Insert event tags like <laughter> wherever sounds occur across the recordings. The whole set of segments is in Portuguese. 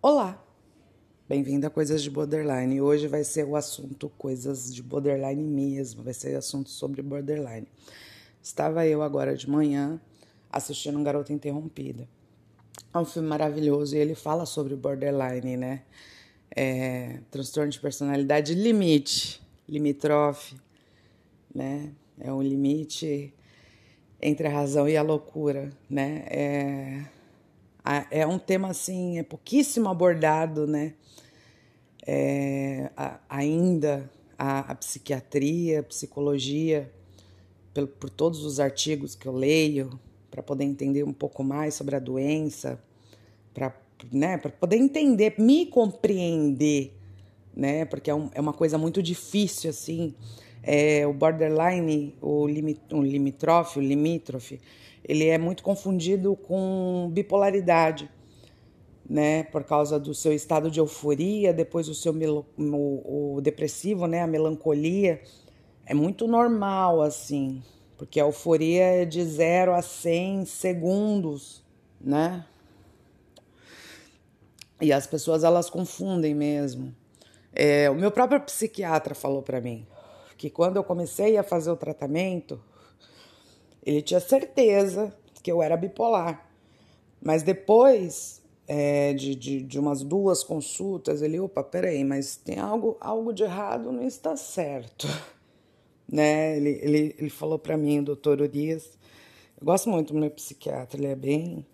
Olá, bem-vindo a Coisas de Borderline. Hoje vai ser o assunto Coisas de Borderline mesmo, vai ser assunto sobre borderline. Estava eu agora de manhã assistindo um Garota Interrompida. É um filme maravilhoso e ele fala sobre borderline, né? É, transtorno de personalidade limite, limítrofe, né? É um limite entre a razão e a loucura, né? É, é um tema assim, é pouquíssimo abordado, né? É, a, ainda a, a, psiquiatria, a psicologia, por, por todos os artigos que eu leio, para poder entender um pouco mais sobre a doença, para né, poder entender, me compreender, né? Porque é, um, é uma coisa muito difícil, assim. É, o borderline, o, limit, o limítrofe, o limítrofe, ele é muito confundido com bipolaridade, né? Por causa do seu estado de euforia, depois o seu o, o depressivo, né? A melancolia. É muito normal, assim, porque a euforia é de 0 a 100 segundos, né? E as pessoas elas confundem mesmo. É, o meu próprio psiquiatra falou para mim que quando eu comecei a fazer o tratamento, ele tinha certeza que eu era bipolar. Mas depois é, de, de, de, umas duas consultas, ele, opa, peraí, mas tem algo, algo de errado, não está certo. <laughs> Né? Ele, ele, ele falou para mim, doutor Urias, eu gosto muito do meu psiquiatra, ele é bem.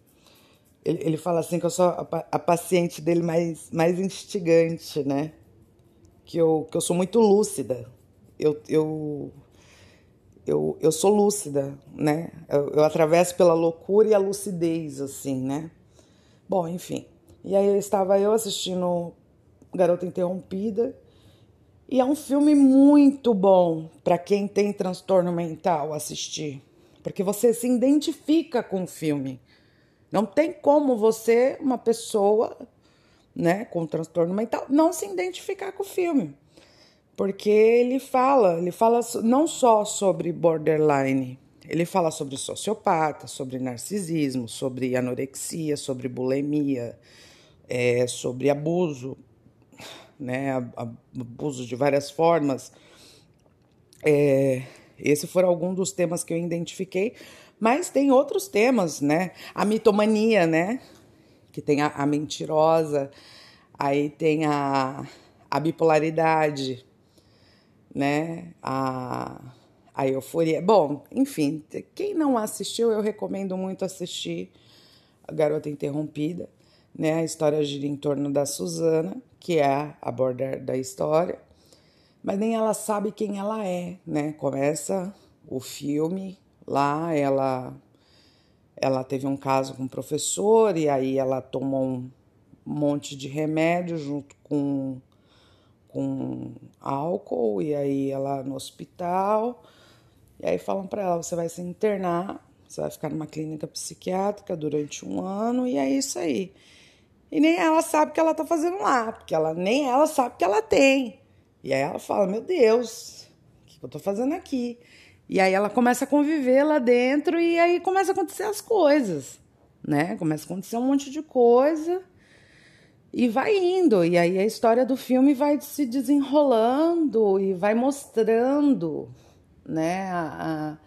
Ele, ele fala assim que eu sou a, a paciente dele mais, mais instigante, né? Que eu, que eu sou muito lúcida. Eu, eu eu, eu sou lúcida, né? Eu, eu atravesso pela loucura e a lucidez, assim, né? Bom, enfim. E aí estava eu assistindo Garota Interrompida. E é um filme muito bom para quem tem transtorno mental assistir. Porque você se identifica com o filme. Não tem como você, uma pessoa né, com transtorno mental, não se identificar com o filme porque ele fala, ele fala não só sobre borderline, ele fala sobre sociopata, sobre narcisismo, sobre anorexia, sobre bulimia, é, sobre abuso, né, abuso de várias formas. É, esse foram alguns dos temas que eu identifiquei, mas tem outros temas, né? A mitomania, né? Que tem a, a mentirosa, aí tem a, a bipolaridade, né? A, a euforia. Bom, enfim, quem não assistiu, eu recomendo muito assistir A Garota Interrompida. Né? A história gira em torno da Suzana, que é a border da história, mas nem ela sabe quem ela é, né? Começa o filme lá, ela ela teve um caso com um professor e aí ela tomou um monte de remédio junto com com álcool e aí ela no hospital. E aí falam para ela: você vai se internar, você vai ficar numa clínica psiquiátrica durante um ano e é isso aí. E nem ela sabe o que ela tá fazendo lá, porque ela nem ela sabe que ela tem. E aí ela fala: meu Deus, o que eu tô fazendo aqui? E aí ela começa a conviver lá dentro e aí começa a acontecer as coisas, né? Começa a acontecer um monte de coisa. E vai indo, e aí a história do filme vai se desenrolando e vai mostrando, né, a, a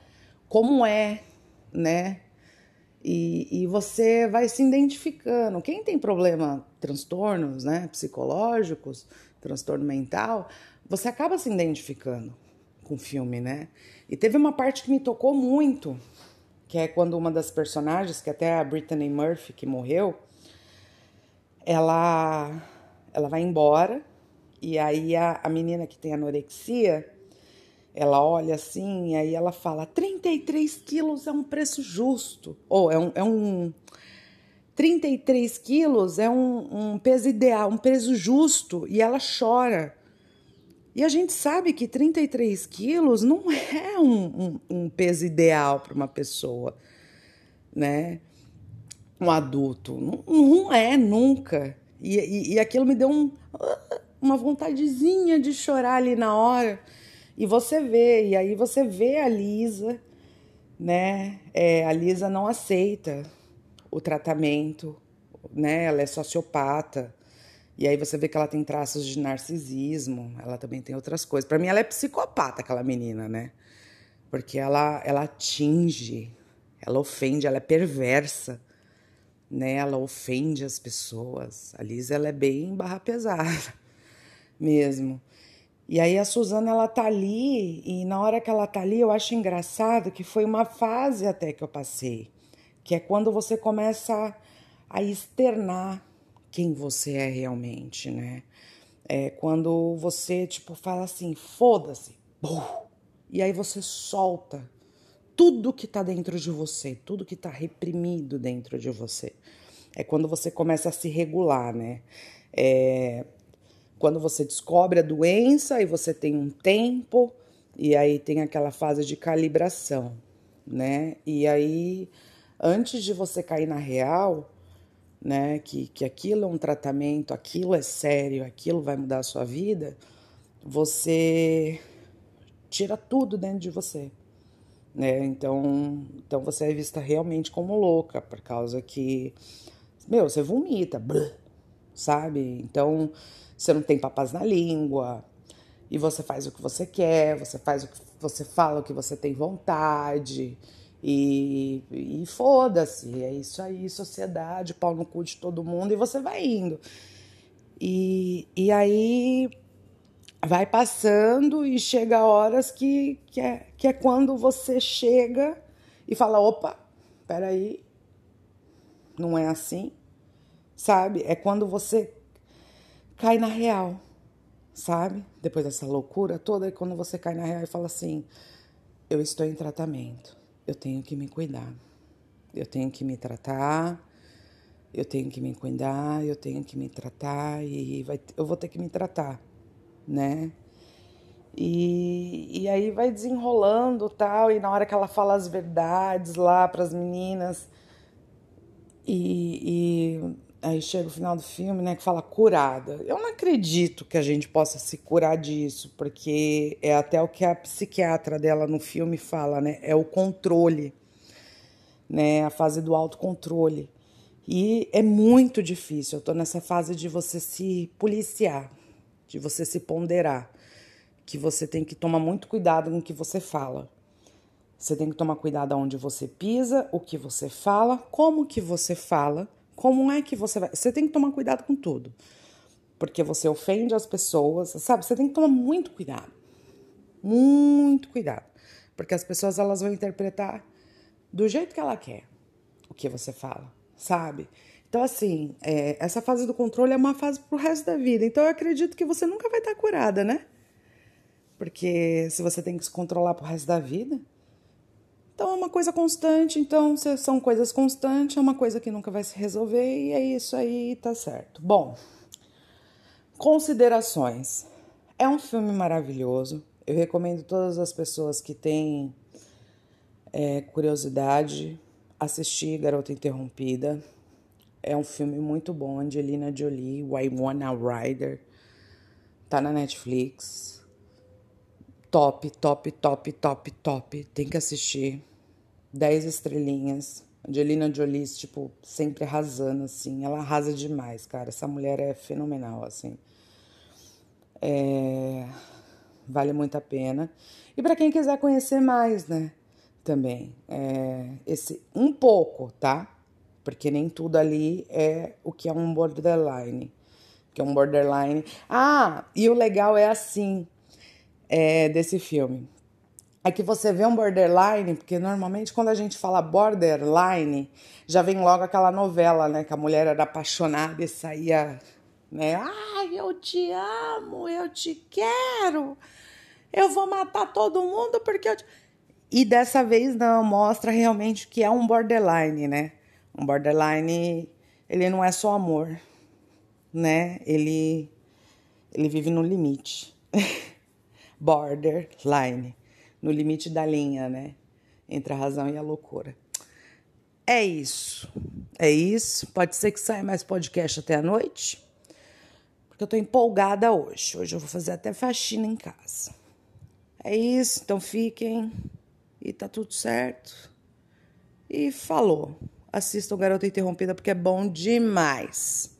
como é, né, e, e você vai se identificando. Quem tem problema, transtornos, né, psicológicos, transtorno mental, você acaba se identificando com o filme, né? E teve uma parte que me tocou muito, que é quando uma das personagens, que até é a Brittany Murphy, que morreu, ela, ela vai embora e aí a, a menina que tem anorexia, ela olha assim e aí ela fala: 33 quilos é um preço justo. Ou é um. É um 33 quilos é um, um peso ideal, um peso justo. E ela chora. E a gente sabe que 33 quilos não <laughs> é um, um, um peso ideal para uma pessoa, né? Um adulto. Não, não é nunca. E, e, e, aquilo me deu um, uma vontadezinha de chorar ali na hora. E você vê, e aí você vê a Lisa, né? É, a Lisa não aceita o tratamento, né? Ela é sociopata. E aí você vê que ela tem traços de narcisismo, ela também tem outras coisas. Para mim ela é psicopata aquela menina, né? Porque ela ela atinge, ela ofende, ela é perversa, né? Ela ofende as pessoas. A Liz ela é bem barra pesada <laughs> mesmo. E aí a Suzana ela tá ali e na hora que ela tá ali eu acho engraçado que foi uma fase até que eu passei, que é quando você começa a externar quem você é realmente, né? É quando você, tipo, fala assim, foda-se, e aí você solta tudo que tá dentro de você, tudo que tá reprimido dentro de você. É quando você começa a se regular, né? É quando você descobre a doença e você tem um tempo, e aí tem aquela fase de calibração, né? E aí, antes de você cair na real, né? Que, que aquilo é um tratamento, aquilo é sério, aquilo vai mudar a sua vida, você tira tudo dentro de você. Né? Então, então você é vista realmente como louca, por causa que, meu, você vomita, sabe? Então, você não tem papas na língua, e você faz o que você quer, você faz o que você fala o que você tem vontade. E, e foda-se, é isso aí, sociedade, pau no cu de todo mundo, e você vai indo. E, e aí vai passando e chega horas que, que, é, que é quando você chega e fala: opa, peraí, não é assim, sabe? É quando você cai na real, sabe? Depois dessa loucura toda, é quando você cai na real e fala assim: eu estou em tratamento eu tenho que me cuidar. Eu tenho que me tratar, eu tenho que me cuidar, eu tenho que me tratar e vai, eu vou ter que me tratar, né? E, e aí vai desenrolando tal, e na hora que ela fala as verdades lá para as meninas, e, e aí chega o final do filme, né, que fala curada. Eu não acredito que a gente possa se curar disso, porque é até o que a psiquiatra dela no filme fala, né, é o controle, né, a fase do autocontrole. E é muito difícil. Eu tô nessa fase de você se policiar, de você se ponderar, que você tem que tomar muito cuidado com o que você fala. Você tem que tomar cuidado aonde você pisa, o que você fala, como que você fala como é que você vai. Você tem que tomar cuidado com tudo. Porque você ofende as pessoas, sabe? Você tem que tomar muito cuidado. Muito cuidado. Porque as pessoas elas vão interpretar do jeito que ela quer o que você fala, sabe? Então, assim, é, essa fase do controle é uma fase pro resto da vida. Então, eu acredito que você nunca vai estar curada, né? Porque se você tem que se controlar pro resto da vida, então é uma coisa constante, então se são coisas constantes, é uma coisa que nunca vai se resolver e é isso aí, tá certo. Bom, considerações. É um filme maravilhoso. Eu recomendo todas as pessoas que têm é, curiosidade assistir Garota Interrompida. É um filme muito bom. Angelina Jolie, Winona Ryder. Tá na Netflix top, top, top, top, top. Tem que assistir. 10 estrelinhas. Angelina Jolie, tipo, sempre arrasando, assim. Ela arrasa demais, cara. Essa mulher é fenomenal, assim. É... Vale muito a pena. E para quem quiser conhecer mais, né? Também. É... Esse um pouco, tá? Porque nem tudo ali é o que é um borderline. Que é um borderline. Ah, e o legal é assim é, desse filme. É que você vê um borderline, porque normalmente quando a gente fala borderline, já vem logo aquela novela, né? Que a mulher era apaixonada e saía, né? Ai, eu te amo, eu te quero, eu vou matar todo mundo porque eu te... E dessa vez não, mostra realmente que é um borderline, né? Um borderline, ele não é só amor, né? Ele, ele vive no limite. <laughs> borderline, no limite da linha, né? Entre a razão e a loucura. É isso. É isso. Pode ser que saia mais podcast até a noite. Porque eu tô empolgada hoje. Hoje eu vou fazer até faxina em casa. É isso. Então fiquem. E tá tudo certo. E falou. Assistam Garota Interrompida porque é bom demais.